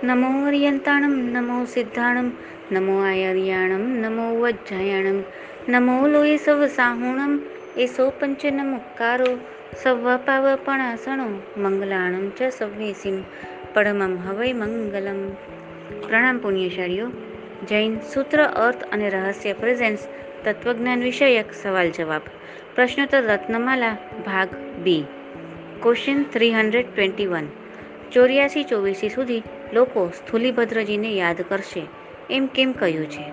નમો અરિયંતાણમ નમો સિદ્ધાણમ નમો આયર્યાણમ નમો વજ્જાયણમ નમો લોય serve સાહુણમ એસો પંચન મુક્કારો સવ્વાપાવપણાસણો મંગલાણમ ચ સવ્વેસીમ પરમમ હવૈ મંગલમ પ્રણામ પુણ્યશાળીઓ જૈન સૂત્ર અર્થ અને રહસ્ય પ્રેઝેન્સ તત્વજ્ઞાન વિષયક સવાલ જવાબ પ્રશ્નોત્તર રત્નમાલા ભાગ B question three hundred twenty one ચોર્યાસી ચોવીસી સુધી લોકો સ્થૂલીભદ્રજીને યાદ કરશે. એમ કેમ કહ્યું છે?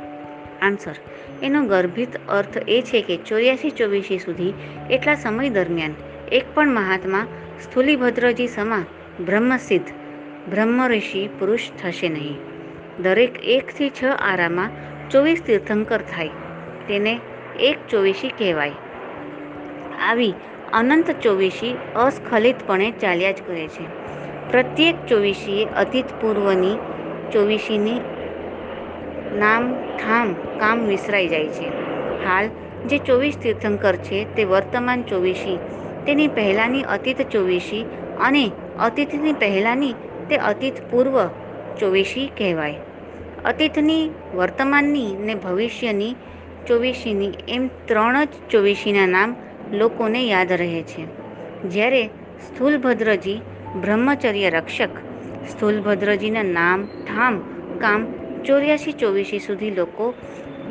આન્સર. એનો ગર્ભિત અર્થ એ છે કે ચોર્યાસી ચોવીસી સુધી એટલા સમય દરમિયાન એક પણ મહાત્મા સ્થૂલીભદ્રજી સમા બ્રહ્મસિદ્ધ બ્રહ્મ ઋષિ પુરુષ થશે નહીં. દરેક એકથી છ આરામાં ચોવીસ તીર્થંકર થાય. તેને એક ચોવીસી કહેવાય. આવી અનંત ચોવીસી અસ્ખલિતપણે ચાલ્યા જ કરે છે. પ્રત્યેક ચોવીસીએ અતીત પૂર્વની ચોવીસીની નામ ઠામ કામ વિસરાઈ જાય છે. હાલ જે ચોવીસ તીર્થંકર છે તે વર્તમાન ચોવીસી, તેની પહેલાંની અતીત ચોવીસી અને અતીતની પહેલાંની તે અતીત પૂર્વ ચોવીસી કહેવાય. અતીતની, વર્તમાનની ને ભવિષ્યની ચોવીસીની એમ ત્રણ જ ચોવીસીના નામ લોકોને યાદ રહે છે. જ્યારે સ્થૂલભદ્રજી બ્રહ્મચર્ય રક્ષક સ્થૂલભદ્રજીના નામ ઠામ કામ ચોર્યાસી ચોવીસી સુધી લોકો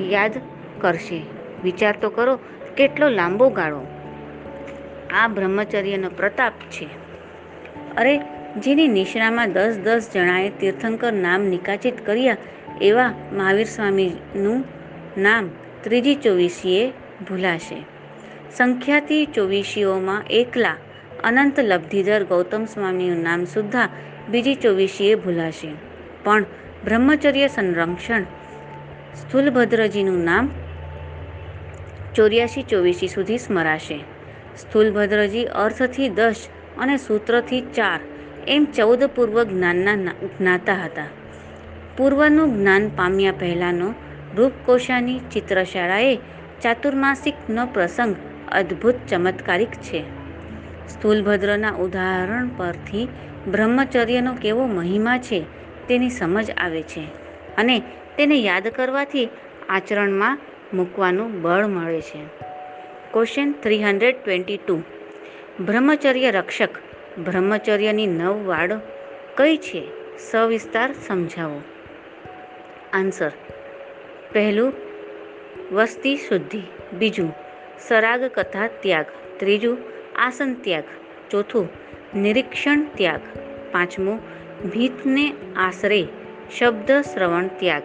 યાદ કરશે. વિચાર તો કરો, કેટલો લાંબો ગાળો. આ બ્રહ્મચર્યનો પ્રતાપ છે. અરે, જેની નિશ્રામાં દસ દસ જણાએ તીર્થંકર નામ નિકાચિત કર્યા એવા મહાવીર સ્વામીનું નામ ત્રીજી ચોવીસીએ ભૂલાશે. સંખ્યાતી ચોવીસીઓમાં એકલા અનંત લબ્ધિધર ગૌતમ સ્વામીનું નામ સુદ્ધા બીજી ચોવીસીએ ભૂલાશે. પણ બ્રહ્મચર્ય સંરક્ષણ સ્થૂલભદ્રજીનું નામ ચોર્યાસી ચોવીસી સુધી સ્મરાશે. સ્થૂલભદ્રજી અર્થથી દસ અને સૂત્રથી ચાર એમ ચૌદ પૂર્વ જ્ઞાનના જ્ઞાતા હતા. પૂર્વનું જ્ઞાન પામ્યા પહેલાંનો રૂપકોશાની ચિત્રશાળાએ ચાતુર્માસિકનો પ્રસંગ અદ્ભુત ચમત્કારિક છે. સ્થૂલભદ્રના ઉદાહરણ પરથી બ્રહ્મચર્યનો કેવો મહિમા છે તેની સમજ આવે છે અને તેને યાદ કરવાથી આચરણમાં મૂકવાનું બળ મળે છે. Question three hundred twenty two બ્રહ્મચર્ય રક્ષક બ્રહ્મચર્યની નવ વાડ કઈ છે? સવિસ્તાર સમજાવો. આન્સર પહેલું, વસ્તી શુદ્ધિ. બીજું સરાગ કથા ત્યાગ. ત્રીજું આસન ત્યાગ. ચોથું, નિરીક્ષણ ત્યાગ. પાંચમું, ભીતને આશરે શબ્દ શ્રવણ ત્યાગ.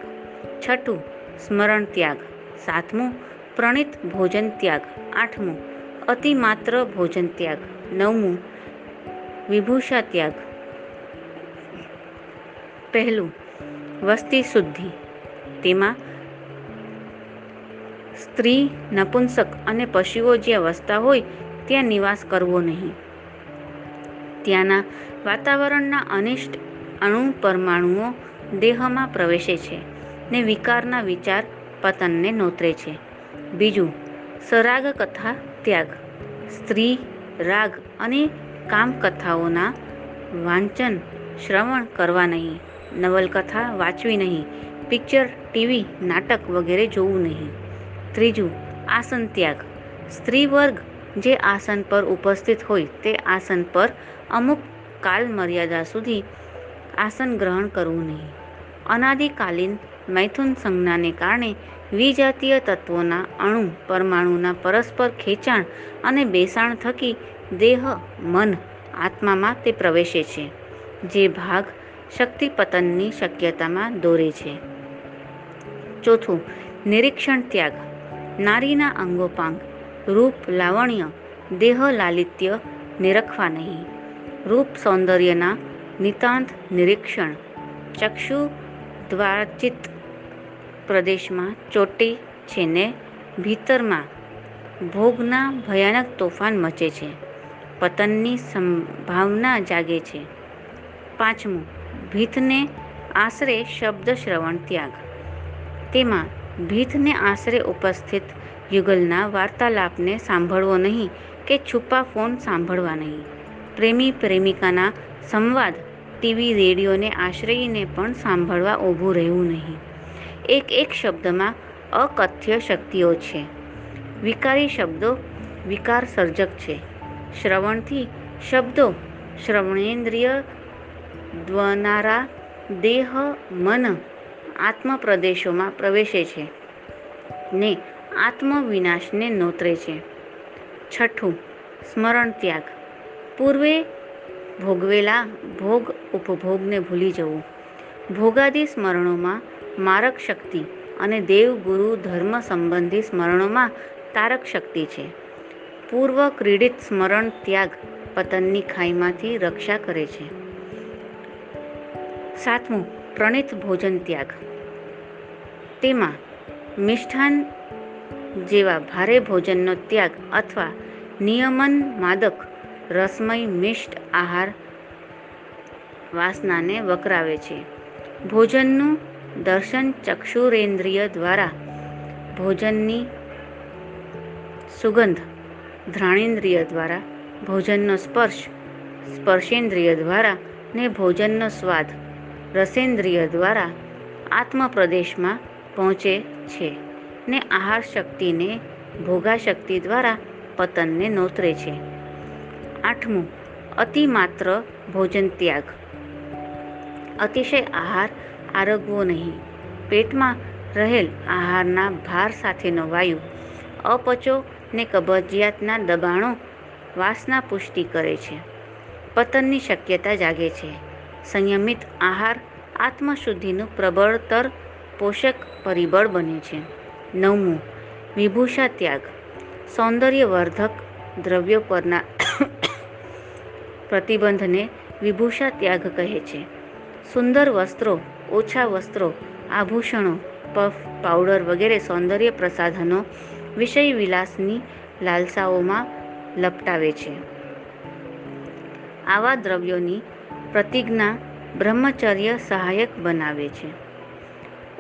છઠ્ઠું, સ્મરણ ત્યાગ. સાતમું, પ્રણિત ભોજન ત્યાગ. આઠમું, અતિમાત્ર ભોજન ત્યાગ. નવમું, વિભૂષા ત્યાગ. પહેલું, વસ્તી શુદ્ધિ. તેમાં સ્ત્રી નપુંસક અને પશુઓ જ્યાં વસતા હોય ત્યાં નિવાસ કરવો નહીં. ત્યાંના વાતાવરણના અનિષ્ટ અણુ પરમાણુઓ દેહમાં પ્રવેશે છે ને વિકારના વિચાર પતનને નોતરે છે. બીજું, સરાગ કથા ત્યાગ. સ્ત્રી, રાગ અને કામ કથાઓના વાંચન, શ્રવણ કરવા નહીં. નવલકથા વાંચવી નહીં. પિક્ચર, ટીવી, નાટક વગેરે જોવું નહીં. ત્રીજું, આસન ત્યાગ. સ્ત્રી વર્ગ જે આસન પર ઉપસ્થિત હોય તે આસન પર અમુક કાલ મર્યાદા સુધી આસન ગ્રહણ કરવું નહીં. અનાદિકાલીન મૈથુન સંજ્ઞાને કારણે વિજાતીય તત્વોના અણુ પરમાણુના પરસ્પર ખેંચાણ અને બેસાણ થકી દેહ, મન આત્મામાં તે પ્રવેશે છે, જે ભાગ શક્તિ પતનની શક્યતામાં દોરે છે. ચોથું, નિરીક્ષણ ત્યાગ. નારીના અંગોપાંગ રૂપ લાવણ્ય, દેહ લાલિત્ય નિરખવા નહીં. રૂપ સૌંદર્યના નિતાંત નિરીક્ષણ. ચક્ષુ દ્વારચિત પ્રદેશમાં ચોટી છે ને ભીતરમાં ભોગના ભયાનક તોફાન મચે છે. પતનની સંભાવના જાગે છે. પાંચમું, ભીતને આશરે શબ્દ શ્રવણ ત્યાગ. તેમાં ભીતને આશરે ઉપસ્થિત યુગલના વાર્તાલાપને સાંભળવો નહીં કે છુપા ફોન સાંભળવા નહીં. પ્રેમી પ્રેમિકાના સંવાદ ટીવી રેડિયોને આશ્રયને પણ સાંભળવા ઊભું રહેવું નહીં. એક એક શબ્દમાં અકથ્ય શક્તિઓ છે. વિકારી શબ્દો વિકાર સર્જક છે. શ્રવણથી શબ્દો શ્રવણેન્દ્રિય દ્વનારા દેહ મન આત્મ પ્રદેશોમાં પ્રવેશે છે. ને આત્મવિનાશને નોતરે છે. છઠ્ઠું, સ્મરણ ત્યાગ. પૂર્વે ભોગવેલા ભોગ ઉપભોગને ભૂલી જવું. ભોગાદી સ્મરણોમાં મારક શક્તિ અને દેવ, ગુરુ, ધર્મ સંબંધી સ્મરણોમાં તારક શક્તિ છે. પૂર્વ ક્રીડિત સ્મરણ ત્યાગ પતનની ખાઈમાંથી રક્ષા કરે છે. સાતમું, પ્રણિત ભોજન ત્યાગ. તેમાં મિષ્ઠાન જેવા ભારે ભોજનનો ત્યાગ અથવા નિયમન માદક રસમય મિષ્ટ આહાર વાસનાને વકરાવે છે. ભોજનનું દર્શન ચક્ષુરેન્દ્રિય દ્વારા ભોજનની સુગંધ ધ્રાણેન્દ્રિય દ્વારા, ભોજનનો સ્પર્શ સ્પર્શેન્દ્રિય દ્વારા ને ભોજનનો સ્વાદ રસેન્દ્રિય દ્વારા આત્મપ્રદેશમાં પહોંચે છે. ને આહાર શક્તિને ભોગાશક્તિ દ્વારા પતનને નોતરે છે. આઠમું, અતિમાત્ર ભોજન ત્યાગ. અતિશય આહાર આરગવો નહીં. પેટમાં રહેલ આહારના ભાર સાથેનો વાયુ, અપચો ને કબજિયાતના દબાણો વાસના પુષ્ટિ કરે છે. પતનની શક્યતા જાગે છે. સંયમિત આહાર આત્મશુદ્ધિનું પ્રબળતર પોષક પરિબળ બને છે. નવમું વિભૂષા ત્યાગ સૌંદર્યવર્ધક દ્રવ્યો પરના પ્રતિબંધને વિભૂષા ત્યાગ કહે છે. સુંદર વસ્ત્રો, ઓછા વસ્ત્રો, આભૂષણો, પફ, પાવડર વગેરે સૌંદર્ય પ્રસાધનો વિષય વિલાસની લાલસાઓમાં લપટાવે છે. આવા દ્રવ્યોની પ્રતિજ્ઞા બ્રહ્મચર્ય સહાયક બનાવે છે.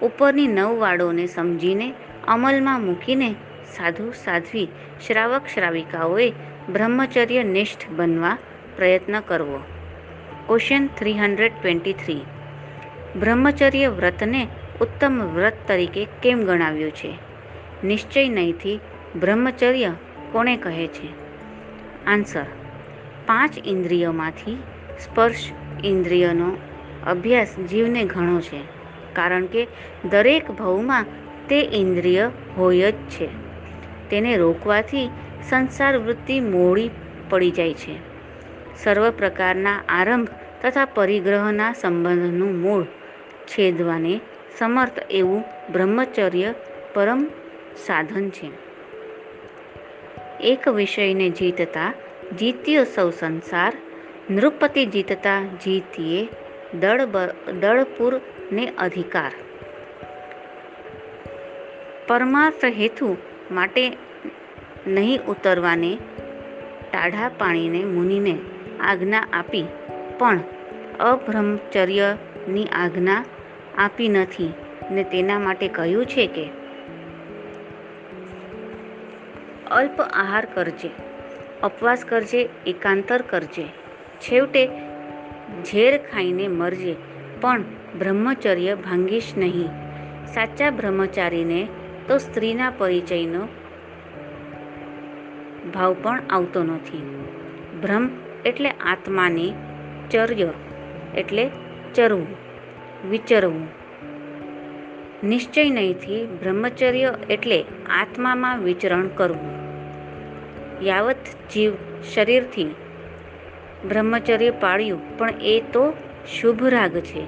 ઉપરની નવ વાળોને સમજીને અમલમાં મૂકીને સાધુ, સાધ્વી, શ્રાવક, શ્રાવિકાઓએ બ્રહ્મચર્ય નિષ્ઠ બનવા પ્રયત્ન કરવો. Question three hundred twenty three. બ્રહ્મચર્ય વ્રતને ઉત્તમ વ્રત તરીકે કેમ ગણાવ્યું છે? નિશ્ચય નહીંથી બ્રહ્મચર્ય કોણે કહે છે? આન્સર. પાંચ ઇન્દ્રિયોમાંથી સ્પર્શ ઇન્દ્રિયનો અભ્યાસ જીવને ઘણો છે, કારણ કે દરેક ભવમાં તે ઇન્દ્રિય હોય જ છે. તેને રોકવાથી સંસાર વૃત્તિ મોડી પડી જાય છે. સર્વ પ્રકારના આરંભ તથા પરિગ્રહના સંબંધનું મૂળ છેદવાને સમર્થ એવું બ્રહ્મચર્ય પરમ સાધન છે. એક વિષયને જીતતા જીત્યો સૌ સંસાર, નૃપતિ જીતતા જીતીએ દળ દળપુરને અધિકાર. પરમાર્થ હેતુ માટે નહીં ઉતરવાને ટાઢા પાણીને મુનિને આજ્ઞા આપી, પણ અબ્રહ્મચર્યની આજ્ઞા આપી નથી ને તેના માટે કહ્યું છે કે, અલ્પ આહાર કરજે અપવાસ કરજે, એકાંતર કરજે, છેવટે ઝેર ખાઈને મરજે, પણ બ્રહ્મચર્ય ભાંગીશ નહીં. સાચા બ્રહ્મચારીને તો સ્ત્રીના પરિચયનો ભાવ પણ આવતો નથી. ભ્રમ એટલે આત્માને ચર્ય એટલે ચરવું, વિચરવું. નિશ્ચય નહીંથી બ્રહ્મચર્ય એટલે આત્મામાં વિચરણ કરવું. યાવત જીવ શરીરથી બ્રહ્મચર્ય પાળ્યું પણ એ તો શુભ રાગ છે.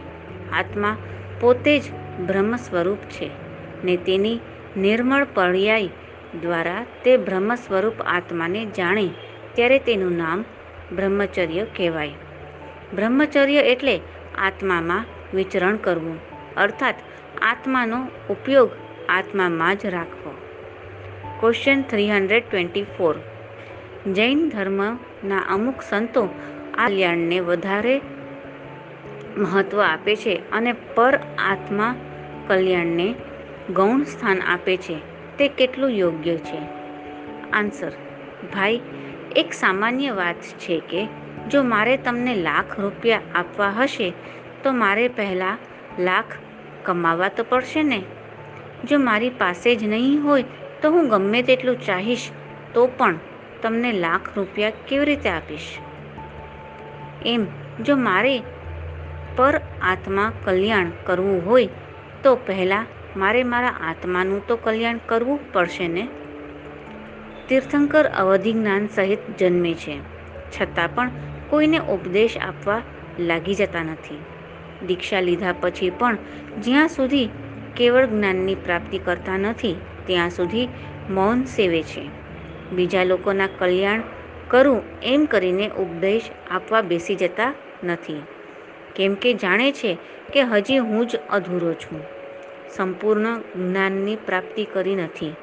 આત્મા પોતે જ બ્રહ્મ સ્વરૂપ છે ને તેની નિર્મળ પર્યાય દ્વારા તે બ્રહ્મ સ્વરૂપ આત્માને જાણે ત્યારે તેનું નામ બ્રહ્મચર્ય કહેવાય. બ્રહ્મચર્ય એટલે આત્મામાં વિચરણ કરવું, અર્થાત આત્માનો ઉપયોગ આત્મામાં જ રાખવો. Question three hundred twenty four Jain ધર્મના અમુક સંતો આ કલ્યાણને વધારે મહત્ત્વ આપે છે અને પર આત્મા કલ્યાણને ગૌણ સ્થાન આપે છે. તે કેટલું યોગ્ય છે? આન્સર, ભાઈ, એક સામાન્ય વાત છે કે, જો મારે તમને લાખ રૂપિયા આપવા હશે, તો મારે પહેલાં લાખ કમાવા તો પડશે ને? જો મારી પાસે જ નહીં હોય, તો હું ગમે તેટલું ચાહીશ, તો પણ તમને લાખ રૂપિયા કેવી રીતે આપીશ? એમ, જો મારે પર આત્મા કલ્યાણ કરવું હોય, તો પહેલાં મારે મારા આત્માનું તો કલ્યાણ કરવું પડશે ને? તીર્થંકર અવધિ જ્ઞાન સહિત જન્મે છે. છતાં પણ કોઈને ઉપદેશ આપવા લાગી જતા નથી. દીક્ષા લીધા પછી પણ જ્યાં સુધી કેવળ જ્ઞાનની પ્રાપ્તિ કરતા નથી, ત્યાં સુધી મૌન સેવે છે. બીજા લોકોના કલ્યાણ કરું એમ કરીને ઉપદેશ આપવા બેસી જતા નથી. કેમ કે જાણે છે કે હજી હું જ અધૂરો છું. સંપૂર્ણ જ્ઞાનની પ્રાપ્તિ કરી નથી.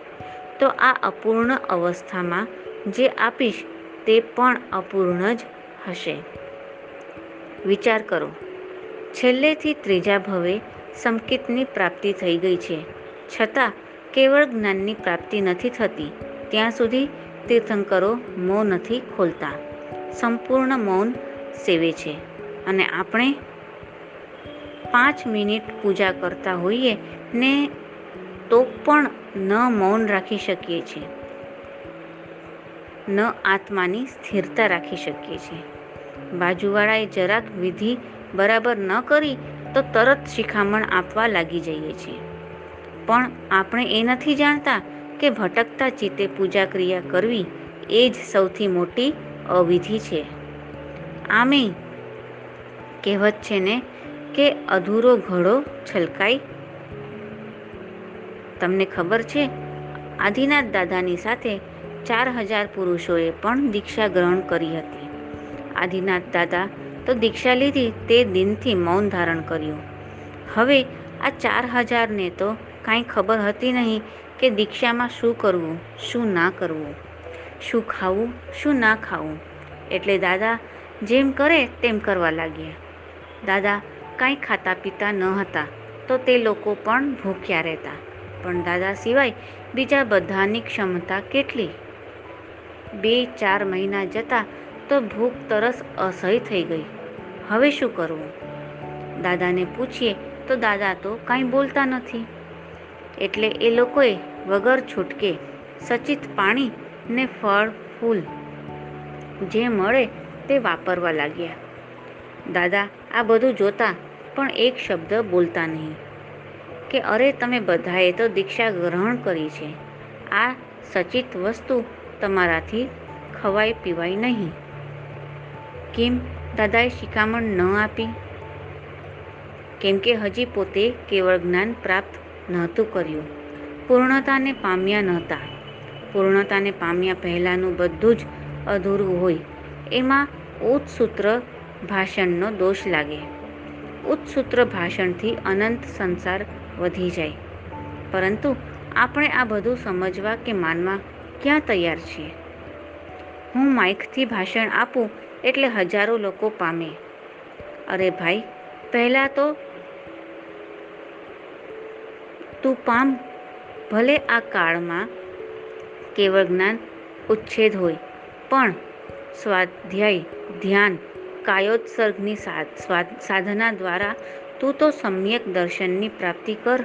તો આ અપૂર્ણ અવસ્થામાં જે આપીશ તે પણ અપૂર્ણ જ હશે. વિચાર કરો. છેલ્લેથી ત્રીજા ભવે સંકેતની પ્રાપ્તિ થઈ ગઈ છે. છતાં કેવળ જ્ઞાનની પ્રાપ્તિ નથી થતી. ત્યાં સુધી તીર્થંકરો મૌન નથી ખોલતા. સંપૂર્ણ મૌન સેવે છે. અને આપણે પાંચ મિનિટ પૂજા કરતા હોઈએ ને તો પણ ન મૌન રાખી શકીએ છીએ. ન આત્માની સ્થિરતા રાખી શકીએ છીએ. બાજુવાળાએ જરાક વિધિ બરાબર ન કરી તો તરત શિખામણ આપવા લાગી જઈએ છીએ. પણ આપણે એ નથી જાણતા કે ભટકતા ચિત્તે પૂજા ક્રિયા કરવી એ જ સૌથી મોટી અવિધિ છે. આમે કહેવત છે ને કે અધૂરો ઘડો છલકાય તમને ખબર છે? આદિનાથ દાદાની સાથે ચાર હજાર પુરુષોએ પણ દીક્ષા ગ્રહણ કરી હતી. આદિનાથ દાદા તો દીક્ષા લીધી તે દિનથી મૌન ધારણ કર્યું. હવે આ ચાર હજારને તો કાંઈ ખબર હતી નહીં કે દીક્ષામાં શું કરવું, શું ના કરવું, શું ખાવું, શું ના ખાવું. એટલે દાદા જેમ કરે તેમ કરવા લાગ્યા. દાદા કાંઈ ખાતા પીતા ન હતા તો તે લોકો પણ ભૂખ્યા રહેતા. પણ દાદા સિવાય બીજા બધાની ક્ષમતા કેટલી? બે ચાર મહિના જતા તો ભૂખ તરસ અસહ્ય થઈ ગઈ. હવે શું કરવું? દાદાને પૂછીએ તો દાદા તો કાંઈ બોલતા નથી. એટલે એ લોકોએ વગર છૂટકે સચિત પાણી ને ફળ, ફૂલ જે મળે તે વાપરવા લાગ્યા. દાદા આ બધું જોતા પણ એક શબ્દ બોલતા નહીં. કે અરે તમે બધાએ તો દીક્ષા ગ્રહણ કરી છે. આ સચિત વસ્તુ તમારાથી ખવાય પીવાય નહીં. કેમ? દાદાએ શિખામણ ન આપી. કેમ કે હજી પોતે કેવળ જ્ઞાન પ્રાપ્ત નહોતું કર્યું. પૂર્ણતાને પામ્યા નહોતા. પૂર્ણતાને પામ્યા પહેલાંનું બધું જ અધૂરું હોય. એમાં ઉત્સૂત્ર ભાષણનો દોષ લાગે. ઉત્સૂત્ર ભાષણથી અનંત સંસાર વધી જાય. પરંતુ આપણે આ બધું સમજવા કે માનવા ક્યાં તૈયાર છીએ? હું માઇકથી ભાષણ આપું એટલે હજારો લોકો પામે. અરે ભાઈ, પહેલાં તો તું પામ, ભલે આ કાળમાં કેવળ જ્ઞાન ઉચ્છેદ હોય, પણ સ્વાધ્યાય, ધ્યાન, કાયોત્સર્ગની સાધના દ્વારા તું તો સમ્યક દર્શનની પ્રાપ્તિ કર,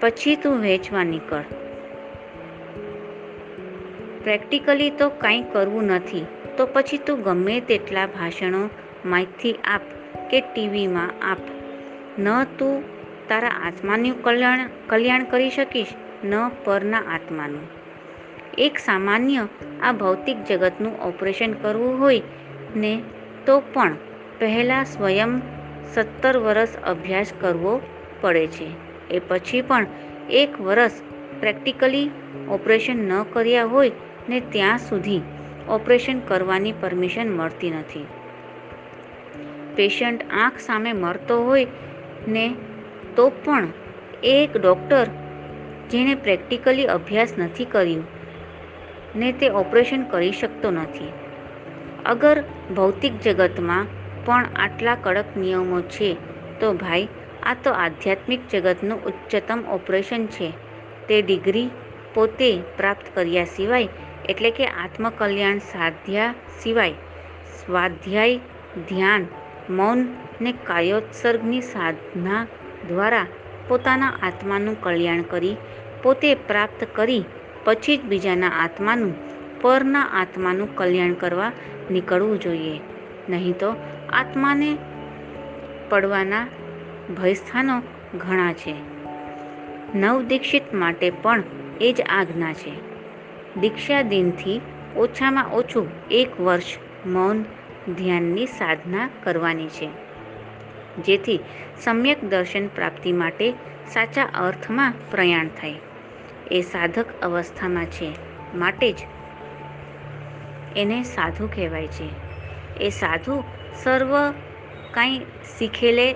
પછી તું વેચવા નીકળ પ્રેક્ટિકલી તો કાંઈ કરવું નથી, તો પછી તું ગમે તેટલા ભાષણો માઇકથી આપ કે ટીવીમાં આપ. ન તું તારા આત્માનું કલ્યાણ કલ્યાણ કરી શકીશ, ન પરના આત્માનું. એક સામાન્ય આ ભૌતિક જગતનું ઓપરેશન કરવું હોય ને તો પણ પહેલાં સ્વયં સત્તર વર્ષ અભ્યાસ કરવો પડે છે. એ પછી પણ એક વર્ષ પ્રેક્ટિકલી ઓપરેશન ન કર્યા હોય ને ત્યાં સુધી ઓપરેશન કરવાની પરમિશન મળતી નથી. પેશન્ટ આંખ સામે મરતો હોય ને તો પણ એક ડૉક્ટર જેણે પ્રેક્ટિકલી અભ્યાસ નથી કર્યું ને તે ઓપરેશન કરી શકતો નથી. અગર ભૌતિક જગતમાં પણ આટલા કડક નિયમો છે. તો ભાઈ, આ તો આધ્યાત્મિક જગતનું ઉચ્ચતમ ઓપરેશન છે. તે ડિગ્રી પોતે પ્રાપ્ત કર્યા સિવાય, એટલે કે આત્મકલ્યાણ સાધ્યા સિવાય, સ્વાધ્યાય, ધ્યાન, મૌન ને કાયોત્સર્ગની સાધના દ્વારા પોતાના આત્માનું કલ્યાણ કરી, પોતે પ્રાપ્ત કરી, પછી જ બીજાના આત્માનું, પરના આત્માનું કલ્યાણ કરવા નીકળવું જોઈએ. નહીં તો આત્માને પડવાના ભયસ્થાનો ઘણા છે. નવદીક્ષિત માટે પણ એ જ આજ્ઞા છે. દીક્ષા દિનથી ઓછામાં ઓછું એક વર્ષ મૌન ધ્યાનની સાધના કરવાની છે. જેથી સમ્યક દર્શન પ્રાપ્તિ માટે સાચા અર્થમાં પ્રયાણ થાય. એ સાધક અવસ્થામાં છે. માટે જ એને સાધુ કહેવાય છે. એ સાધુ સર્વ કાંઈ શીખેલે.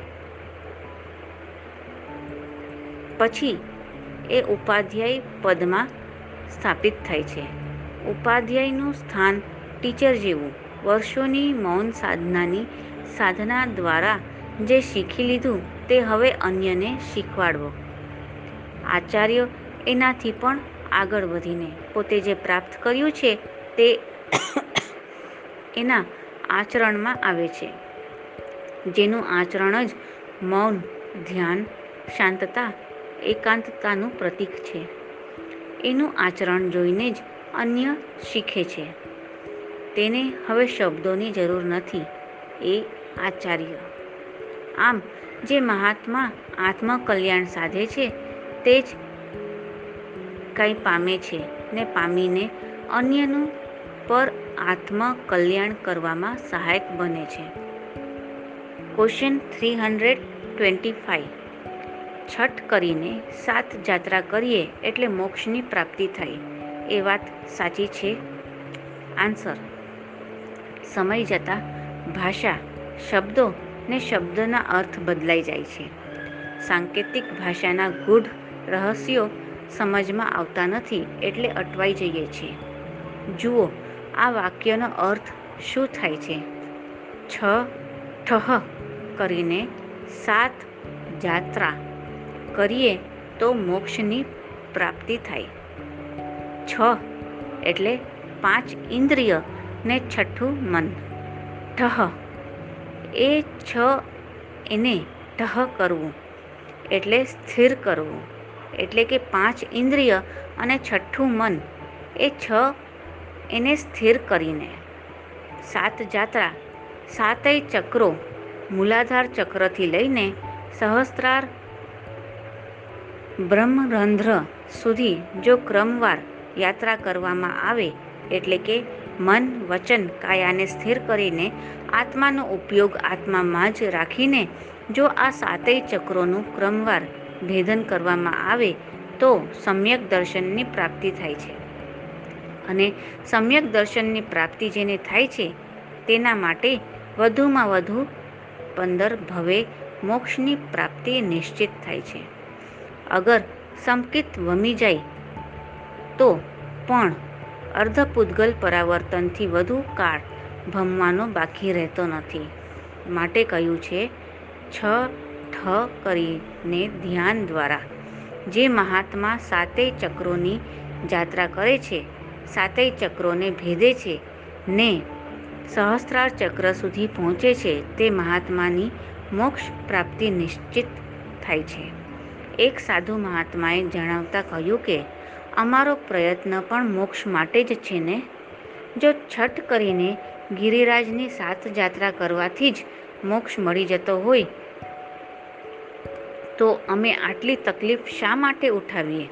પછી એ ઉપાધ્યાય પદમાં સ્થાપિત થાય છે. ઉપાધ્યાયનું સ્થાન ટીચર જેવું વર્ષોની મૌન સાધનાની સાધના દ્વારા જે શીખી લીધું તે હવે અન્યને શીખવાડવો. આચાર્ય એનાથી પણ આગળ વધીને પોતે જે પ્રાપ્ત કર્યું છે તે એના આચરણમાં આવે છે. જેનું આચરણ જ મૌન, ધ્યાન, શાંતતા, એકાંતતાનું પ્રતીક છે. એનું આચરણ જોઈને જ અન્ય શીખે છે. તેને હવે શબ્દોની જરૂર નથી. એ આચાર્ય. આમ, જે મહાત્મા આત્મકલ્યાણ સાધે છે, તે જ કંઈ પામે છે ને પામીને અન્યનું પર આત્મકલ્યાણ કરવામાં સહાયક બને છે. Question three hundred twenty five Chhath કરીને સાત જાત્રા કરીએ એટલે મોક્ષની પ્રાપ્તિ થાય. એ વાત સાચી છે? આન્સર સમય જતાં ભાષા, શબ્દો ને શબ્દના અર્થ બદલાઈ જાય છે. સાંકેતિક ભાષાના ગૂઢ રહસ્યો સમજમાં આવતા નથી એટલે અટવાઈ જઈએ છીએ. જુઓ આ વાક્યનો અર્થ શું થાય છે? છ, ઠહ કરીને સાત જાત્રા કરીએ તો મોક્ષની પ્રાપ્તિ થાય. છ એટલે પાંચ ઇન્દ્રિય ને છઠ્ઠું મન. ઠહ. એ છ એને ઠહ કરવું એટલે સ્થિર કરવું. એટલે કે પાંચ ઇન્દ્રિય અને છઠ્ઠું મન. એ છ એને સ્થિર કરીને. સાત જાત્રા, સાતેય ચક્રો મૂલાધાર ચક્રથી લઈને સહસ્ત્રાર બ્રહ્મરંધ્ર સુધી જો ક્રમવાર યાત્રા કરવામાં આવે, એટલે કે મન, વચન, કાયાને સ્થિર કરીને આત્માનો ઉપયોગ આત્મામાં જ રાખીને જો આ સાતેય ચક્રોનું ક્રમવાર ભેદન કરવામાં આવે, તો સમ્યક દર્શનની પ્રાપ્તિ થાય છે. અને સમ્યક દર્શનની પ્રાપ્તિ જેને થાય છે, તેના માટે વધુમાં વધુ પંદર ભવે મોક્ષની પ્રાપ્તિ નિશ્ચિત થાય છે. અગર સંકિત વમી જાય, તો પણ અર્ધપૂદગલ પરાવર્તનથી વધુ કાળ ભમવાનો બાકી રહેતો નથી. માટે કહ્યું છે, છ ઠ કરીને ધ્યાન દ્વારા. જે મહાત્મા સાતેય ચક્રોની જાત્રા કરે છે સાતેય ચક્રોને ભેદે છે ને સહસ્ત્રાર ચક્ર સુધી પહોંચે છે તે મહાત્માની મોક્ષ પ્રાપ્તિ નિશ્ચિત થાય છે. એક સાધુ મહાત્માએ જણાવતા કહ્યું કે, અમારો પ્રયત્ન પણ મોક્ષ માટે જ છે ને? જો છઠ કરીને ગિરિરાજની સાત જાત્રા કરવાથી જ મોક્ષ મળી જતો હોય, તો અમે આટલી તકલીફ શા માટે ઉઠાવીએ?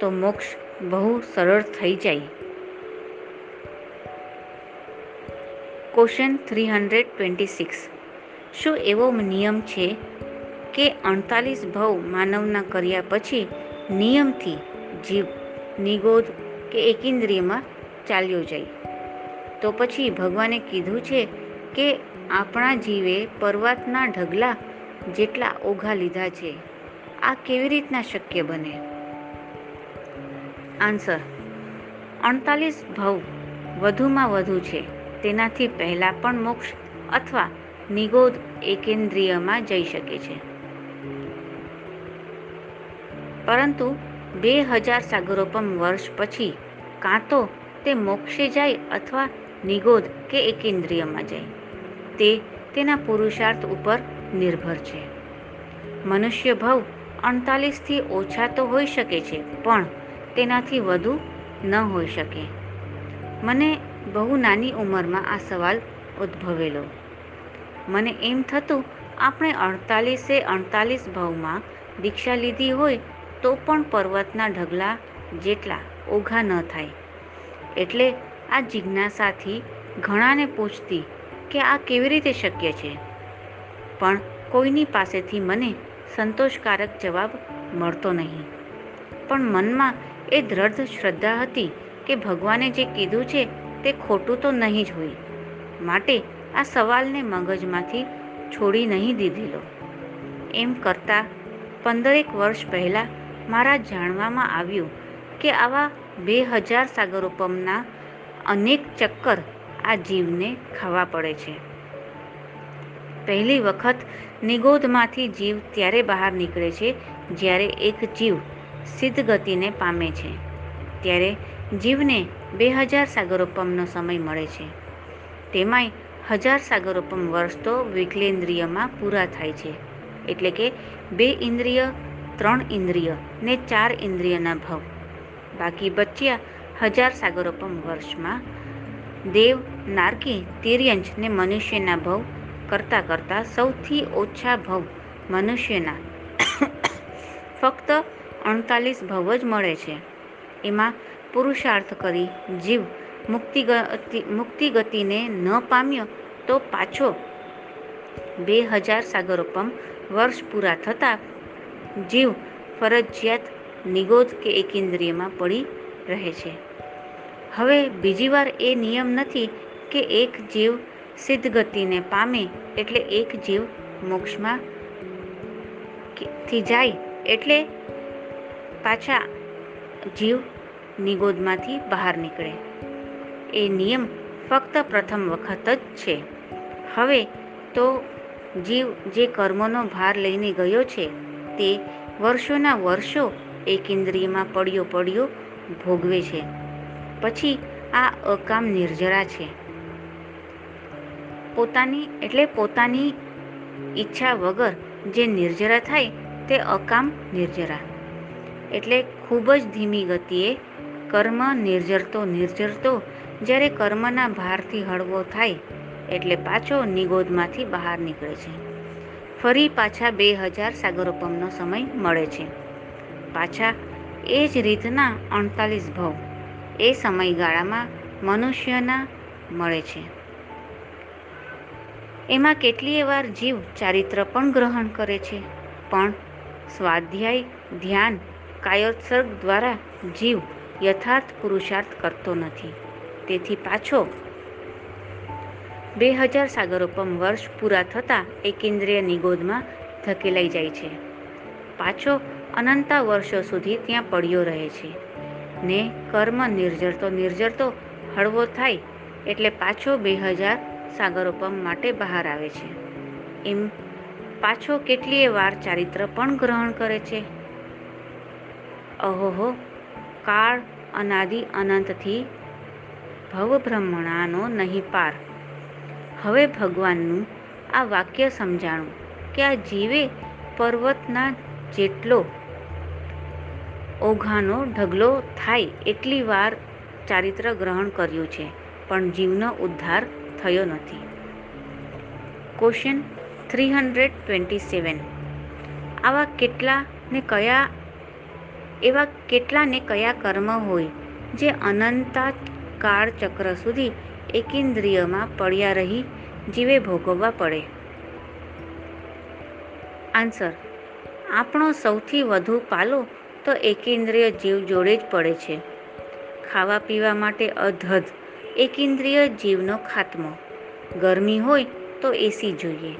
તો મોક્ષ બહુ સરળ થઈ જાય. Question three hundred twenty six શું એવો નિયમ છે કે અડતાલીસ ભવ માનવના કર્યા પછી નિયમથી જીવ નિગોદ કે એકેન્દ્રિયમાં ચાલ્યો જાય? તો પછી ભગવાને કીધું છે કે આપણા જીવે પર્વતના ઢગલા જેટલા ઓઘા લીધા છે. આ કેવી રીતના શક્ય બને? આન્સર અડતાલીસ ભવ વધુમાં વધુ છે. તેનાથી પહેલાં પણ મોક્ષ અથવા નિગોદ એકેન્દ્રિયમાં જઈ શકે છે. પરંતુ બે હજાર સાગરોપમ વર્ષ પછી કાં તો તે મોક્ષે જાય અથવા નિગોદ કે એકેન્દ્રિયમાં જાય. તે તેના પુરુષાર્થ ઉપર નિર્ભર છે. મનુષ્ય ભવ અડતાલીસથી ઓછા તો હોઈ શકે છે, પણ તેનાથી વધુ ન હોઈ શકે. મને બહુ નાની ઉંમરમાં આ સવાલ ઉદ્ભવેલો. મને એમ થતું, આપણે અડતાલીસે અડતાલીસ ભાવમાં દીક્ષા લીધી હોય તો પણ પર્વતના ઢગલા જેટલા ઓઘા ન થાય. એટલે આ જિજ્ઞાસાથી ઘણાને પૂછતી કે આ કેવી રીતે શક્ય છે? પણ કોઈની પાસેથી મને સંતોષકારક જવાબ મળતો નહીં. પણ મનમાં એ દ્રઢ શ્રદ્ધા હતી કે ભગવાને જે કીધું છે તે ખોટું તો નહીં જ હોય. માટે આ સવાલને મગજમાંથી છોડી નહીં દીધેલો. એમ કરતાં પંદરેક વર્ષ પહેલાં મારા જાણવામાં આવ્યું કે આવા બે હજાર સાગરોપમના અનેક ચક્કર આ જીવને ખાવા પડે છે. પહેલી વખત નિગોદમાંથી જીવ ત્યારે બહાર નીકળે છે જ્યારે એક જીવ સિદ્ધ ગતિને પામે છે. ત્યારે જીવને બે હજાર સાગરોપમનો સમય મળે છે. તેમાંય હજાર સાગરોપમ વર્ષ તો વિકલેન્દ્રિયમાં પૂરા થાય છે. એટલે કે બે ઇન્દ્રિય, ત્રણ ઇન્દ્રિય ને ચાર ઇન્દ્રિયના ભવ. બાકી બચ્યા હજાર સાગરોપમ વર્ષમાં દેવ, નારકી તિર્યંશ ને મનુષ્યના ભવ કરતાં કરતાં સૌથી ઓછા ભવ મનુષ્યના. ફક્ત અડતાલીસ ભવ જ મળે છે. એમાં પુરુષાર્થ કરી જીવ મુક્તિ ગતિ મુક્તિ ગતિને ન પામ્યો તો પાછો બે હજાર સાગરોપમ વર્ષ પૂરા થતાં જીવ ફરજિયાત નિગોદ કે એકેન્દ્રિયમાં પડી રહે છે. હવે બીજી વાર એ નિયમ નથી કે એક જીવ સિદ્ધ ગતિને પામે એટલે એક જીવ મોક્ષમાં થી જાય એટલે પાછા જીવ નિગોદમાંથી બહાર નીકળે. એ નિયમ ફક્ત પ્રથમ વખત જ છે. હવે તો જીવ જે કર્મનો ભાર લઈને ગયો છે, તે વર્ષોના વર્ષો એક ઇન્દ્રિયમાં પડ્યો પડ્યો ભોગવે છે. પછી આ અકામ નિર્જરા છે. પોતાની એટલે પોતાની ઈચ્છા વગર જે નિર્જરા થાય, તે અકામ નિર્જરા. એટલે ખૂબ જ ધીમી ગતિએ કર્મ નિર્જરતો નિર્જરતો જ્યારે કર્મના ભારથી હળવો થાય એટલે પાછો નિગોદમાંથી બહાર નીકળે છે. ફરી પાછા બે હજાર સાગરોપમનો સમય મળે છે. પાછા એ જ રીતના અડતાલીસ ભવ એ સમયગાળામાં મનુષ્યના મળે છે. એમાં કેટલીય વાર જીવ ચારિત્ર પણ ગ્રહણ કરે છે. પણ સ્વાધ્યાય, ધ્યાન કાયોત્સર્ગ દ્વારા જીવ યથાર્થ પુરુષાર્થ કરતો નથી. તેથી પાછો બે હજાર સાગરોપમ વર્ષ પૂરા થતાં એકેન્દ્રિય નિગોદમાં ધકેલાઈ જાય છે. પાછો અનંતા વર્ષો સુધી ત્યાં પડ્યો રહે છે. ને કર્મ નિર્જરતો નિર્જરતો હળવો થાય એટલે પાછો બે હજાર સાગરોપમ માટે બહાર આવે છે. એમ પાછો કેટલીય વાર ચારિત્ર પણ ગ્રહણ કરે છે. અહોહો, કાળ અનાદિ અનંતથી ભવભ્રમણાનો નહીં પાર. હવે ભગવાનનું આ વાક્ય સમજાણું કે આ જીવે પર્વતના જેટલો ઓઘાનો ઢગલો થાય એટલી વાર ચારિત્ર ગ્રહણ કર્યું છે, પણ જીવનો ઉદ્ધાર થયો નથી. Question three hundred twenty seven આવા કેટલા ને કયા એવા કેટલાને કયા કર્મ હોય, જે અનંતા કાળચક્ર સુધી એકેન્દ્રિયમાં પડ્યા રહી જીવે ભોગવવા પડે? આન્સર, આપણો સૌથી વધુ પાલો તો એકેન્દ્રિય જીવ જોડે જ પડે છે. ખાવા પીવા માટે અધધ એકેન્દ્રિય જીવનો ખાત્મો. ગરમી હોય તો એસી જોઈએ,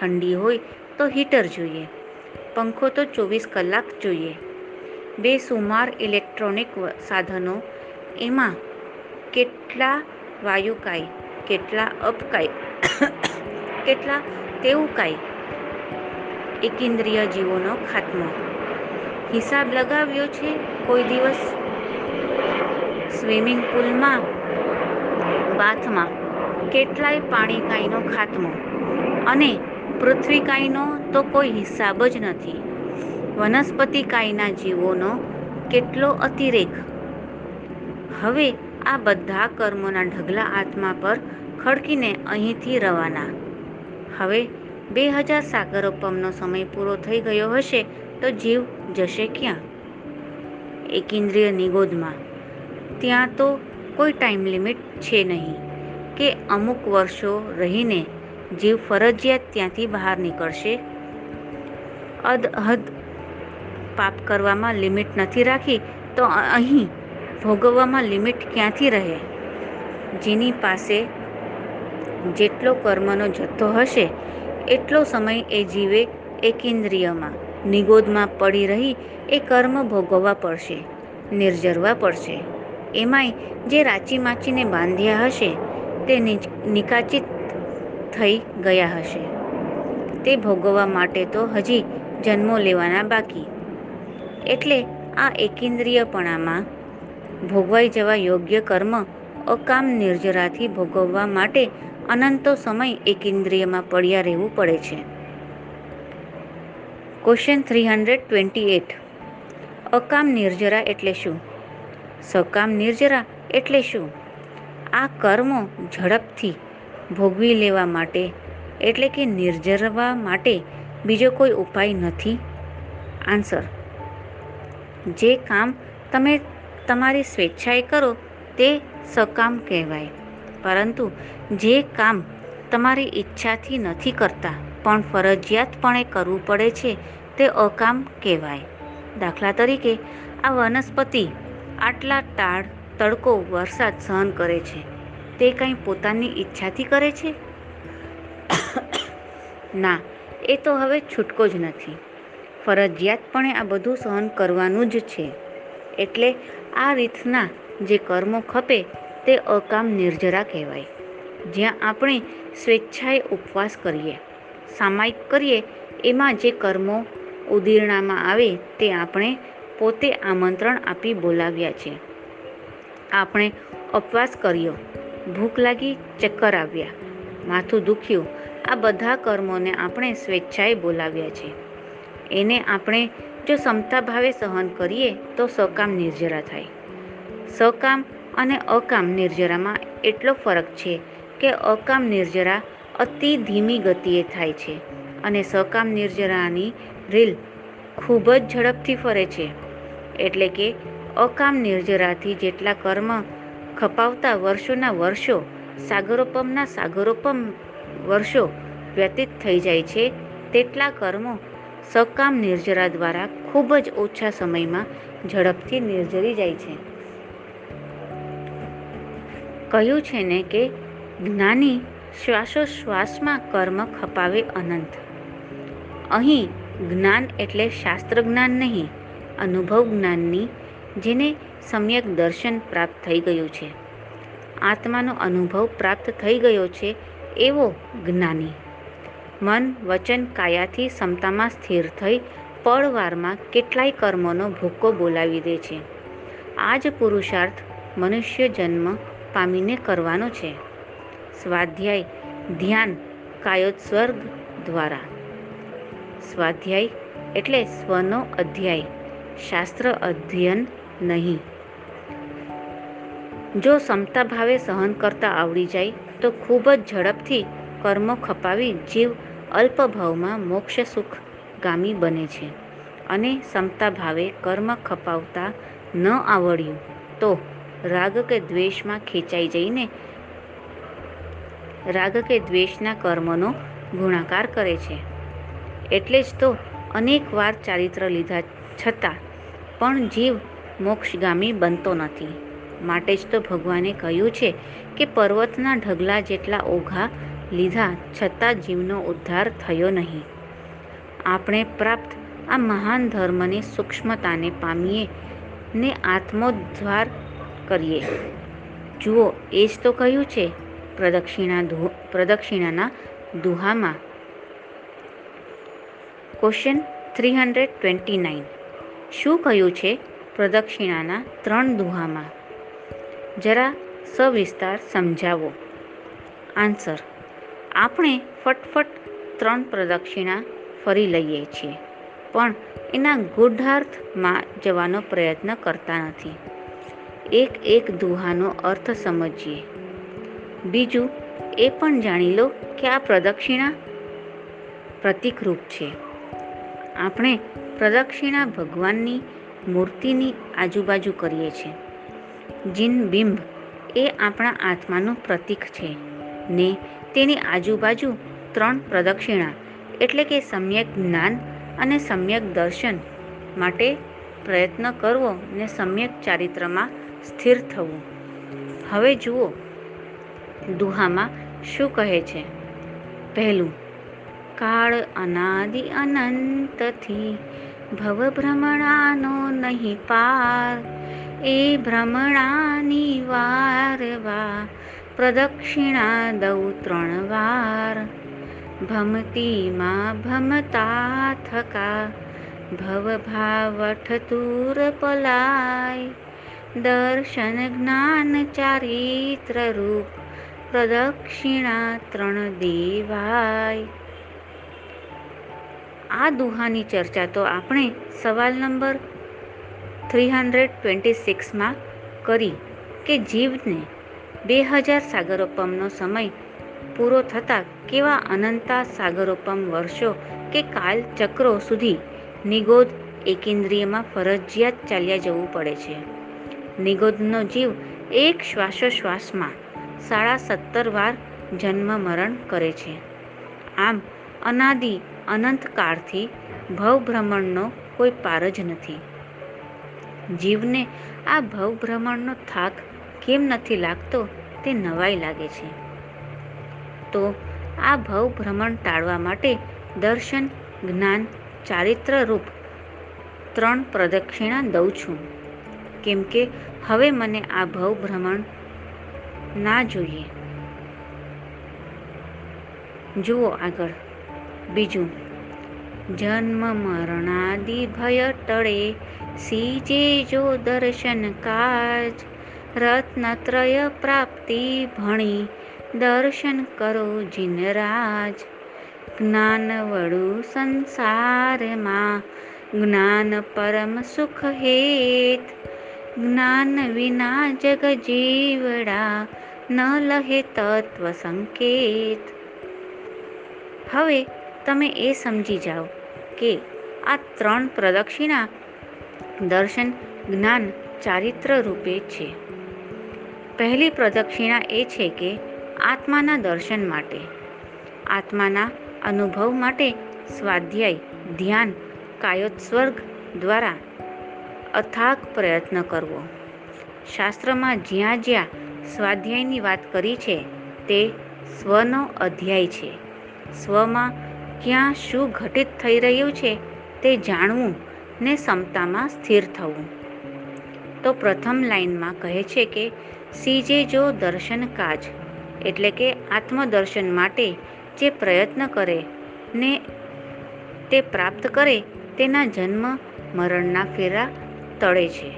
ઠંડી હોય તો હીટર જોઈએ, પંખો તો ચોવીસ કલાક જોઈએ. બેસુમાર ઇલેક્ટ્રોનિક સાધનો. એમાં કેટલા વાયુકાય કેટલા અપકાય કેટલા તેવુકાય એકેન્દ્રિય જીવોનો ખાત્મો. હિસાબ લગાવ્યો છે કોઈ દિવસ સ્વિમિંગ પુલમાં, બાથમાં. કેટલાય પાણી કાંઈનો ખાત્મો. અને પૃથ્વી કાંઈનો તો કોઈ હિસાબ જ નથી. વનસ્પતિ કાયના જીવોનો કેટલો અતિરેક? હવે આ બધા કર્મોના ઢગલા આત્મા પર ખડકીને અહીંથી રવાના. હવે બે હજાર સાગરોપમનો સમય પૂરો થઈ ગયો હશે તો જીવ જશે ક્યાં? એકેન્દ્રિય નિગોદમાં. ત્યાં તો કોઈ ટાઈમ લિમિટ છે નહીં કે અમુક વર્ષો રહીને જીવ ફરજિયાત ત્યાંથી બહાર નીકળશે. અદહદ પાપ કરવામાં લિમિટ નથી રાખી, તો અહીં ભોગવવામાં લિમિટ ક્યાંથી રહે? જેની પાસે જેટલો કર્મનો જથ્થો હશે, એટલો સમય એ જીવે એકેન્દ્રિયમાં. નિગોદમાં પડી રહી એ કર્મ ભોગવવા પડશે, નિર્જરવા પડશે. એમાંય જે રાચી માચીને બાંધ્યા હશે, તે નિકાચિત થઈ ગયા હશે. તે ભોગવવા માટે તો હજી જન્મો લેવાના બાકી. એટલે આ એકેન્દ્રિયપણામાં ભોગવાઈ જવા યોગ્ય કર્મ અકામ નિર્જરાથી ભોગવવા માટે અનંતો સમય એકેન્દ્રિયમાં પડ્યા રહેવું પડે છે. Question three hundred twenty eight અકામ નિર્જરા એટલે શું? સકામ નિર્જરા એટલે શું? આ કર્મો ઝડપથી ભોગવી લેવા માટે, એટલે કે નિર્જરવા માટે બીજો કોઈ ઉપાય નથી? આન્સર જે કામ તમે તમારી સ્વેચ્છાએ કરો તે સકામ કહેવાય. પરંતુ જે કામ તમારી ઈચ્છાથી નથી કરતા, પણ ફરજિયાતપણે કરવું પડે છે, તે અકામ કહેવાય. દાખલા તરીકે, આ વનસ્પતિ આટલા ટાળ તડકો વરસાદ સહન કરે છે. તે કંઈ પોતાની ઈચ્છાથી કરે છે? ના, એ તો હવે છૂટકો જ નથી. ફરજિયાતપણે આ બધું સહન કરવાનું જ છે. એટલે આ રીતના જે કર્મો ખપે તે અકામ નિર્જરા કહેવાય. જ્યાં આપણે સ્વેચ્છાએ ઉપવાસ કરીએ, સામાયિક કરીએ, એમાં જે કર્મો ઉદીરણામાં આવે તે આપણે પોતે આમંત્રણ આપી બોલાવ્યા છે. આપણે ઉપવાસ કર્યો, ભૂખ લાગી ચક્કર આવ્યા, માથું દુખ્યું, આ બધા કર્મોને આપણે સ્વેચ્છાએ બોલાવ્યા છે. એને આપણે જો સમતા ભાવે સહન કરીએ તો સકામ નિર્જરા થાય. સકામ અને અકામ નિર્જરામાં એટલો ફરક છે કે અકામ નિર્જરા અતિ ધીમી ગતિએ થાય છે અને સકામ નિર્જરાની રીલ ખૂબ જ ઝડપથી ફરે છે. એટલે કે અકામ નિર્જરાથી જેટલા કર્મ ખપાવતા વર્ષોના વર્ષો, સાગરોપમના સાગરોપમ વર્ષો વ્યતીત થઈ જાય છે, તેટલા કર્મો સકામ નિર્જરા દ્વારા ખૂબ જ ઓછા સમયમાં ઝડપથી નિર્જરી જાય છે. કહ્યું છે ને કે જ્ઞાની શ્વાસોશ્વાસમાં કર્મ ખપાવે અનંત. અહીં જ્ઞાન એટલે શાસ્ત્ર જ્ઞાન નહીં, અનુભવ જ્ઞાનની, જેને સમ્યક દર્શન પ્રાપ્ત થઈ ગયું છે. આત્માનો અનુભવ પ્રાપ્ત થઈ ગયો છે એવો જ્ઞાની. મન, વચન, કાયાથી ક્ષમતામાં સ્થિર થઈ પળવારમાં કેટલાય કર્મોનો ભૂક્કો બોલાવી દે છે. આ જ પુરુષાર્થ મનુષ્ય જન્મ પામીને કરવાનો છે. સ્વાધ્યાય ધ્યાન કાયોત્સર્ગ દ્વારા. સ્વાધ્યાય એટલે સ્વનો અધ્યાય, શાસ્ત્ર અધ્યયન નહીં. જો ક્ષમતા ભાવે સહન કરતા આવડી જાય તો ખૂબ જ ઝડપથી કર્મો ખપાવી જીવ અલ્પભાવમાં મોક્ષ સુખ ગામી બને છે અને સમતા ભાવે કર્મ ખપાવતા ન આવડ્યું તો રાગ કે દ્વેષમાં ખેંચાઈ જઈને રાગ કે દ્વેષના કર્મનો ગુણાકાર કરે છે. એટલે જ તો અનેક વાર ચારિત્ર લીધા છતાં પણ જીવ મોક્ષગામી બનતો નથી. માટે જ તો ભગવાને કહ્યું છે કે પર્વતના ઢગલા જેટલા ઓઘા લીધા છતાં જીવનો ઉદ્ધાર થયો નહીં. આપણે પ્રાપ્ત આ મહાન ધર્મની સૂક્ષ્મતાને પામીએ ને આત્મોદ્ધાર કરીએ. જુઓ, એ જ તો કહ્યું છે પ્રદક્ષિણા પ્રદક્ષિણાના દુહામાં. Question three hundred twenty nine શું કહ્યું છે પ્રદક્ષિણાના ત્રણ દુહામાં? જરા સવિસ્તાર સમજાવો. આન્સર આપણે ફટફટ ત્રણ પ્રદક્ષિણા ફરી લઈએ છીએ. પણ એના ગૂઢાર્થમાં જવાનો પ્રયત્ન કરતા નથી. એક એક દુહાનો અર્થ સમજીએ. બીજું, એ પણ જાણી લો કે આ પ્રદક્ષિણા પ્રતિકરૂપ છે. આપણે પ્રદક્ષિણા ભગવાનની મૂર્તિની આજુબાજુ કરીએ છીએ. જીન બિંબ એ આપણા આત્માનું પ્રતીક છે ને તેની આજુબાજુ ત્રણ પ્રદક્ષિણા, એટલે કે સમ્યક જ્ઞાન અને સમ્યક દર્શન માટે પ્રયત્ન કરવો ને સમ્યક ચારિત્રમાં સ્થિર થવું. હવે જુઓ, દુહામાં શું કહે છે? પહેલું, કાળ અનાદિ અનંતથી ભવ ભ્રમણાનો નહીં પાર, એ ભ્રમણાની વારવા પ્રદક્ષિણા દઉં ત્રણ વાર ભમતીમાં ભમતા થકા ભવ ભાવઠ દૂર પલાય દર્શન જ્ઞાન ચારિત્ર રૂપ પ્રદક્ષિણા ત્રણ દેવાય આ દુહાની ચર્ચા તો આપણે સવાલ નંબર થ્રી હંડ્રેડ ટ્વેન્ટી સિક્સમાં કરી કે જીવને બે હજાર સાગરોપમનો સમય પૂરો થતાં કેવા અનંતા સાગરોપમ વર્ષો કે કાલચક્રો સુધી નિગોદ એકેન્દ્રિયમાં ફરજિયાત ચાલ્યા જવું પડે છે. નિગોદનો જીવ એક શ્વાસોશ્વાસમાં સાડા સત્તર વાર જન્મ મરણ કરે છે. આમ, અનાદિ અનંત કાળથી ભવભ્રમણનો કોઈ પાર જ નથી. જીવને આ ભવભ્રમણનો થાક કેમ નથી લાગતો? તે નવાઈ લાગે છે. તો આ ભવભ્રમણ ટાળવા માટે દર્શન, જ્ઞાન ચારિત્ર રૂપ ત્રણ પ્રદક્ષિણા દઉં છું. કેમ કે હવે મને આ ભવભ્રમણ ના જોઈએ. જુઓ આગળ. બીજું. જન્મ મરણાદિ ભય ટળે. સીજે જો દર્શન કાજ રત્નત્રય પ્રાપ્તિ ભણી દર્શન કરો જીનરાજ. જ્ઞાન વડું સંસારમાં, જ્ઞાન પરમ સુખ હેત. જ્ઞાન વિના જગ જીવડા, ન લહે તત્વ સંકેત. હવે તમે એ સમજી જાઓ કે આ ત્રણ પ્રદક્ષિણા દર્શન, જ્ઞાન ચારિત્ર રૂપે છે. પહેલી પ્રદક્ષિણા એ છે કે આત્માના દર્શન માટે. આત્માના અનુભવ માટે સ્વાધ્યાય, ધ્યાન, કાયોત્સર્ગ દ્વારા અથાગ પ્રયત્ન કરવો. શાસ્ત્રમાં જ્યાં જ્યાં સ્વાધ્યાયની વાત કરી છે, તે સ્વનો અધ્યાય છે. સ્વમાં ક્યાં શું ઘટિત થઈ રહ્યું છે, તે જાણવું ને ક્ષમતામાં સ્થિર થવું. તો પ્રથમ લાઈનમાં કહે છે કે સીજે જો દર્શન કાજ, એટલે કે આત્મદર્શન માટે જે પ્રયત્ન કરે ને તે પ્રાપ્ત કરે, તેના જન્મ મરણના ફેરા તળે છે.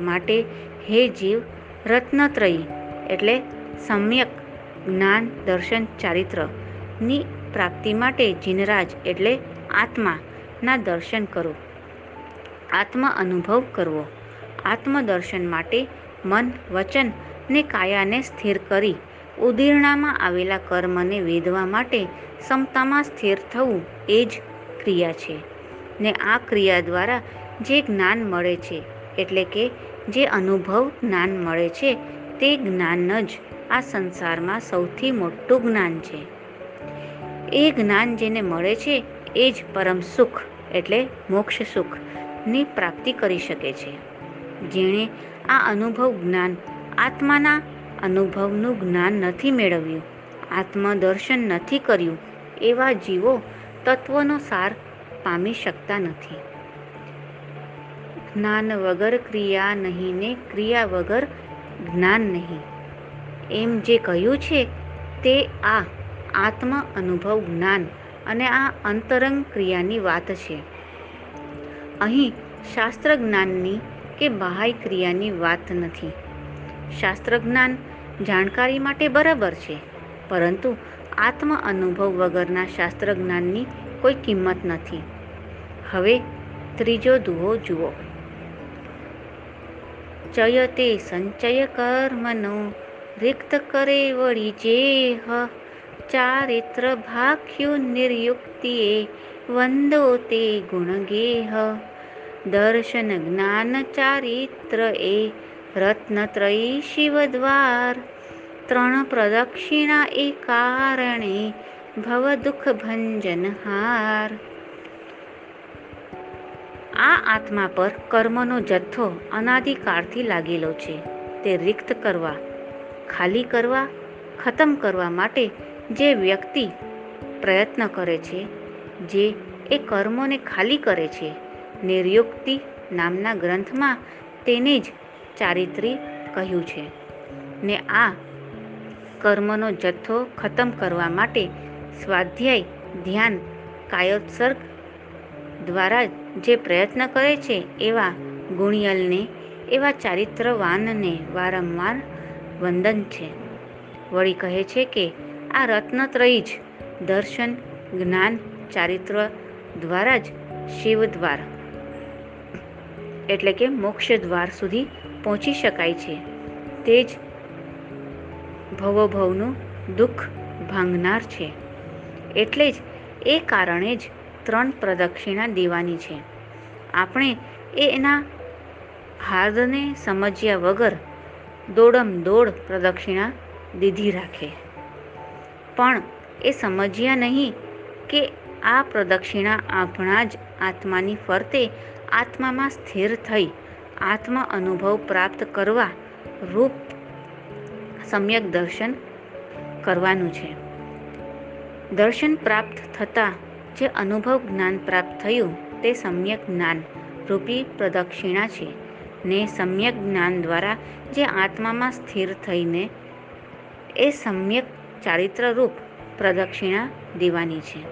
માટે હે જીવ રત્નત્રયી, એટલે સમ્યક જ્ઞાન, દર્શન ચારિત્રની પ્રાપ્તિ માટે જીનરાજ, એટલે આત્માના દર્શન કરો. આત્મ અનુભવ કરવો. આત્મદર્શન માટે મન, વચન ને કાયાને સ્થિર કરી ઉદીર્ણામાં આવેલા કર્મને વેધવા માટે ક્ષમતામાં સ્થિર થવું એ જ ક્રિયા છે. ને આ ક્રિયા દ્વારા જે જ્ઞાન મળે છે, એટલે કે જે અનુભવ જ્ઞાન મળે છે, તે જ્ઞાન જ આ સંસારમાં સૌથી મોટું જ્ઞાન છે. એ જ્ઞાન જેને મળે છે, એ જ પરમ સુખ, એટલે મોક્ષ સુખની પ્રાપ્તિ કરી શકે છે. જેણે આ અનુભવ જ્ઞાન આત્માના અનુભવનું જ્ઞાન નથી મેળવ્યું, આત્મદર્શન નથી કર્યું, એવા જીવો તત્વનો સાર પામી શકતા નથી. જ્ઞાન વગર ક્રિયા નહીં ને ક્રિયા વગર જ્ઞાન નહીં. એમ જે કહ્યું છે તે આ આત્મ અનુભવ જ્ઞાન અને આ અંતરંગ ક્રિયાની વાત છે. અહીં શાસ્ત્ર જ્ઞાનની કે બાહ્ય ક્રિયાની વાત નથી. શાસ્ત્ર જ્ઞાન જાણકારી માટે બરાબર છે, પરંતુ આત્મ અનુભવ વગરના શાસ્ત્ર જ્ઞાનની કોઈ કિંમત નથી. હવે ત્રીજો દુહો જુઓ. ચયતે સંચય કર્મનો, રિક્ત કરે વળી જેહ ચારિત્ર ભાખ્યુ નિર્યુક્તિએ, વંદો તે ગુણગેહ. દર્શન જ્ઞાન ચારિત્ર એ રત્નત્રયી શિવદ્વાર ત્રણ પ્રદક્ષિણા એ કારણે ભવ દુઃખ ભંજન હાર આ આત્મા પર કર્મનો જથ્થો અનાદિકાળથી લાગેલો છે। તે રિક્ત કરવા, ખાલી કરવા, ખતમ કરવા માટે જે વ્યક્તિ પ્રયત્ન કરે છે, જે એ કર્મોને ખાલી કરે છે, નિર્યુક્તિ નામના ગ્રંથમાં તેને જ ચારિત્રી કહ્યું છે. ને આ કર્મનો જથ્થો ખતમ કરવા માટે સ્વાધ્યાય, ધ્યાન, કાયોત્સર્ગ દ્વારા જે પ્રયત્ન કરે છે એવા ગુણિયલને, એવા ચારિત્રવાનને વારંવાર વંદન છે. વળી કહે છે કે આ રત્નત્રયી જ દર્શન, જ્ઞાન, ચારિત્ર દ્વારા જ શિવદ્વાર એટલે કે મોક્ષ દ્વાર સુધી પહોંચી શકાય છે. તે જ ભવભવનું દુઃખ ભાંગનાર છે. એટલે જ એ કારણે જ ત્રણ પ્રદક્ષિણા દેવાની છે. આપણે એના હાર્દને સમજ્યા વગર દોડમ દોડ પ્રદક્ષિણા દીધી રાખે. પણ એ સમજ્યા નહીં કે આ પ્રદક્ષિણા આપણા જ આત્માની ફરતે આત્મામાં સ્થિર થઈ આત્મા અનુભવ પ્રાપ્ત કરવા રૂપ સમ્યક દર્શન કરવાનું છે. દર્શન પ્રાપ્ત થતાં જે અનુભવ જ્ઞાન પ્રાપ્ત થયું તે સમ્યક જ્ઞાન રૂપી પ્રદક્ષિણા છે ને સમ્યક જ્ઞાન દ્વારા જે આત્મામાં સ્થિર થઈને એ સમ્યક ચારિત્રરૂપ પ્રદક્ષિણા દેવાની છે.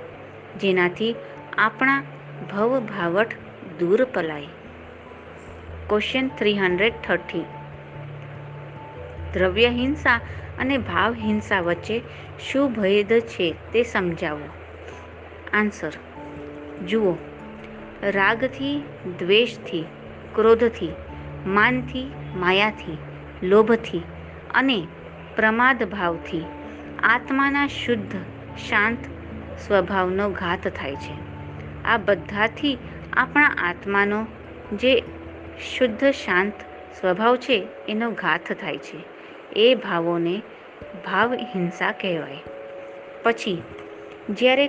જેનાથી આપણા ભવ ભાવઠ દૂર પલાય. ક્વેશ્ચન થ્રી હંડ્રેડ થર્ટી દ્રવ્ય હિંસા અને ભાવ હિંસા વચ્ચે શું ભેદ છે તે સમજાવો. આન્સર જુઓ. રાગથી, દ્વેષથી, ક્રોધથી, માનથી, માયાથી, લોભથી અને પ્રમાદ ભાવથી આત્માના શુદ્ધ, શાંત સ્વભાવનો ઘાત થાય છે. આ બધાથી આપણા આત્માનો જે શુદ્ધ, શાંત સ્વભાવ છે, એનો ઘાત થાય છે. એ ભાવોને ભાવ હિંસા કહેવાય. પછી, જ્યારે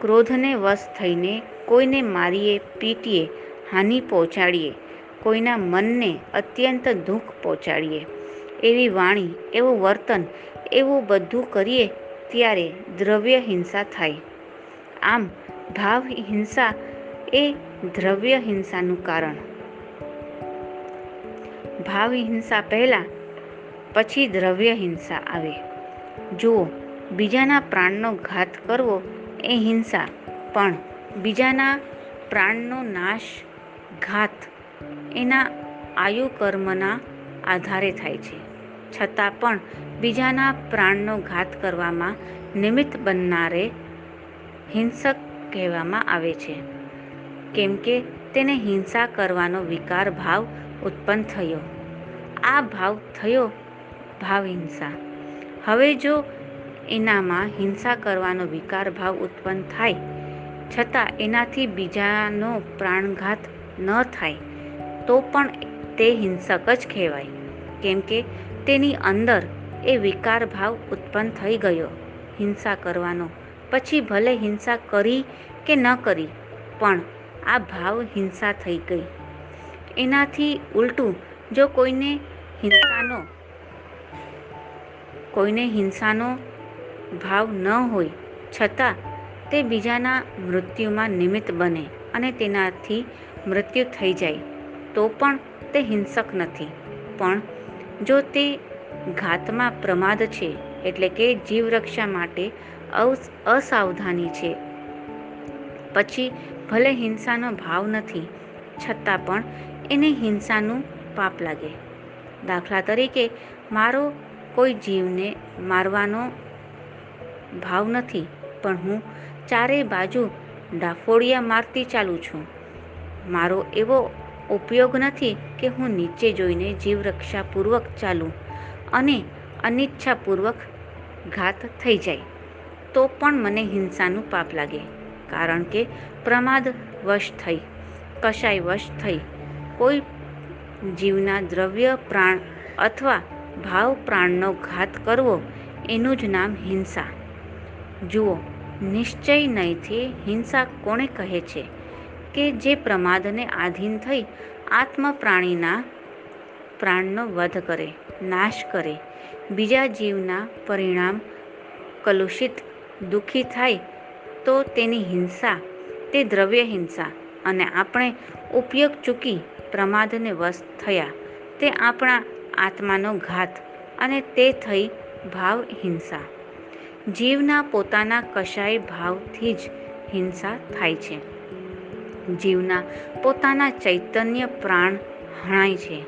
ક્રોધને વશ થઈને કોઈને મારીએ, પીટીએ, હાનિ પહોંચાડીએ, કોઈના મનને અત્યંત દુઃખ પહોંચાડીએ, એવી વાણી, એવું વર્તન, એવું બધું કરીએ ત્યારે દ્રવ્ય હિંસા થાય. આમ ભાવ હિંસા એ દ્રવ્ય હિંસાનું કારણ ભાવ હિંસા પહેલાં, પછી દ્રવ્ય હિંસા આવે. જુઓ, બીજાના પ્રાણનો ઘાત કરવો એ હિંસા, પણ બીજાના પ્રાણનો નાશ, ઘાત એના આયુ કર્મના આધારે થાય છે. છતાં પણ બીજાના પ્રાણનો ઘાત કરવામાં નિમિત્ત બનનારે હિંસક કહેવામાં આવે છે. કેમ કે તેને હિંસા કરવાનો વિકાર ભાવ ઉત્પન્ન થયો. આ ભાવ થયો ભાવ હિંસા. હવે જો એનામાં હિંસા કરવાનો વિકાર ભાવ ઉત્પન્ન થાય, છતાં એનાથી બીજાનો પ્રાણઘાત ન થાય, તો પણ તે હિંસક જ કહેવાય. કેમ કે તેની અંદર એ વિકાર ભાવ ઉત્પન્ન થઈ ગયો. હિંસા કરવાનો. પછી ભલે હિંસા કરી કે ન કરી, પણ આ ભાવ હિંસા થઈ ગઈ. એનાથી ઉલટું, જો કોઈને હિંસાનો કોઈને હિંસાનો ભાવ ન હોય, છતાં તે બીજાના મૃત્યુમાં નિમિત્ત બને અને તેનાથી મૃત્યુ થઈ જાય, તો પણ તે હિંસક નથી. પણ જો તે ઘાતમાં પ્રમાદ છે, એટલે કે જીવરક્ષા માટે અસાવધાની છે, પછી ભલે હિંસાનો ભાવ નથી, છતાં પણ એને હિંસાનું પાપ લાગે. દાખલા તરીકે, મારો કોઈ જીવને મારવાનો ભાવ નથી, પણ હું ચારે બાજુ ડાફોડિયા મારતી ચાલું છું. મારો એવો ઉપયોગ નથી કે હું નીચે જોઈને જીવરક્ષાપૂર્વક ચાલું અને અનિચ્છાપૂર્વક ઘાત થઈ જાય, તો પણ મને હિંસાનું પાપ લાગે, કારણ કે પ્રમાદ વશ થઈ, કશાય વશ થઈ કોઈ જીવના દ્રવ્ય, પ્રાણ અથવા ભાવ પ્રાણનો ઘાત કરવો, એનું જ નામ હિંસા. જુઓ, નિશ્ચય નહીંથી હિંસા કોણે કહે છે કે જે પ્રમાદને આધીન થઈ આત્મ પ્રાણીના પ્રાણનો વધ કરે, નાશ કરે. બીજા જીવના પરિણામ કલુષિત, દુઃખી થાય તો તેની હિંસા, તે દ્રવ્ય હિંસા. અને આપણે ઉપયોગ ચૂકી પ્રમાદને વશ થયા. તે આપણા આત્માનો ઘાત અને તે થઈ ભાવ હિંસા. જીવના પોતાના કશાય ભાવથી જ હિંસા થાય છે. જીવના પોતાના ચૈતન્ય પ્રાણ હણાય છે.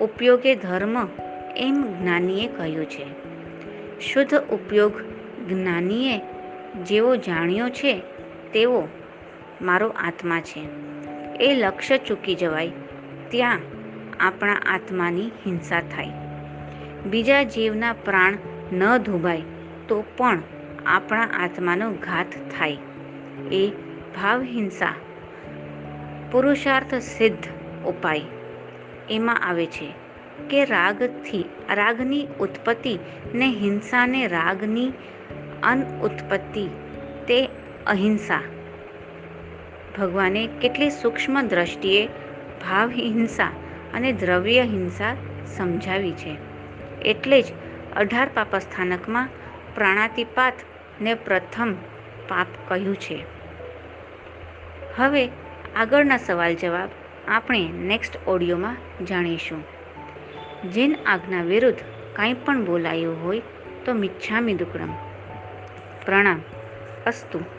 ઉપયોગે ધર્મ એમ જ્ઞાનીએ કહ્યું છે. શુદ્ધ ઉપયોગ જ્ઞાનીએ જેવો જાણ્યો છે, તેવો મારો આત્મા છે. એ લક્ષ્ય ચૂકી જવાય. ત્યાં આપણા આત્માની હિંસા થાય. બીજા જીવના પ્રાણ ન ધોબાય તો પણ આપણા આત્માનો ઘાત થાય. એ ભાવ હિંસા પુરુષાર્થ સિદ્ધ ઉપાય એમાં આવે છે કે રાગથી, રાગની ઉત્પત્તિ ને હિંસાને રાગની અનઉત્પત્તિ તે અહિંસા ભગવાને કેટલી સૂક્ષ્મ દ્રષ્ટિએ ભાવ હિંસા અને દ્રવ્ય હિંસા સમજાવી છે. એટલે જ અઢાર પાપસ્થાનકમાં પ્રાણાતિપાતને પ્રથમ પાપ કહ્યું છે. હવે આગળના સવાલ જવાબ આપણે નેક્સ્ટ ઓડિયોમાં જાણીશું. જેન આજ્ઞા વિરુદ્ધ કાંઈ પણ બોલાયું હોય તો મિચ્છામી દુક્કડમ પ્રણામ. અસ્તુ.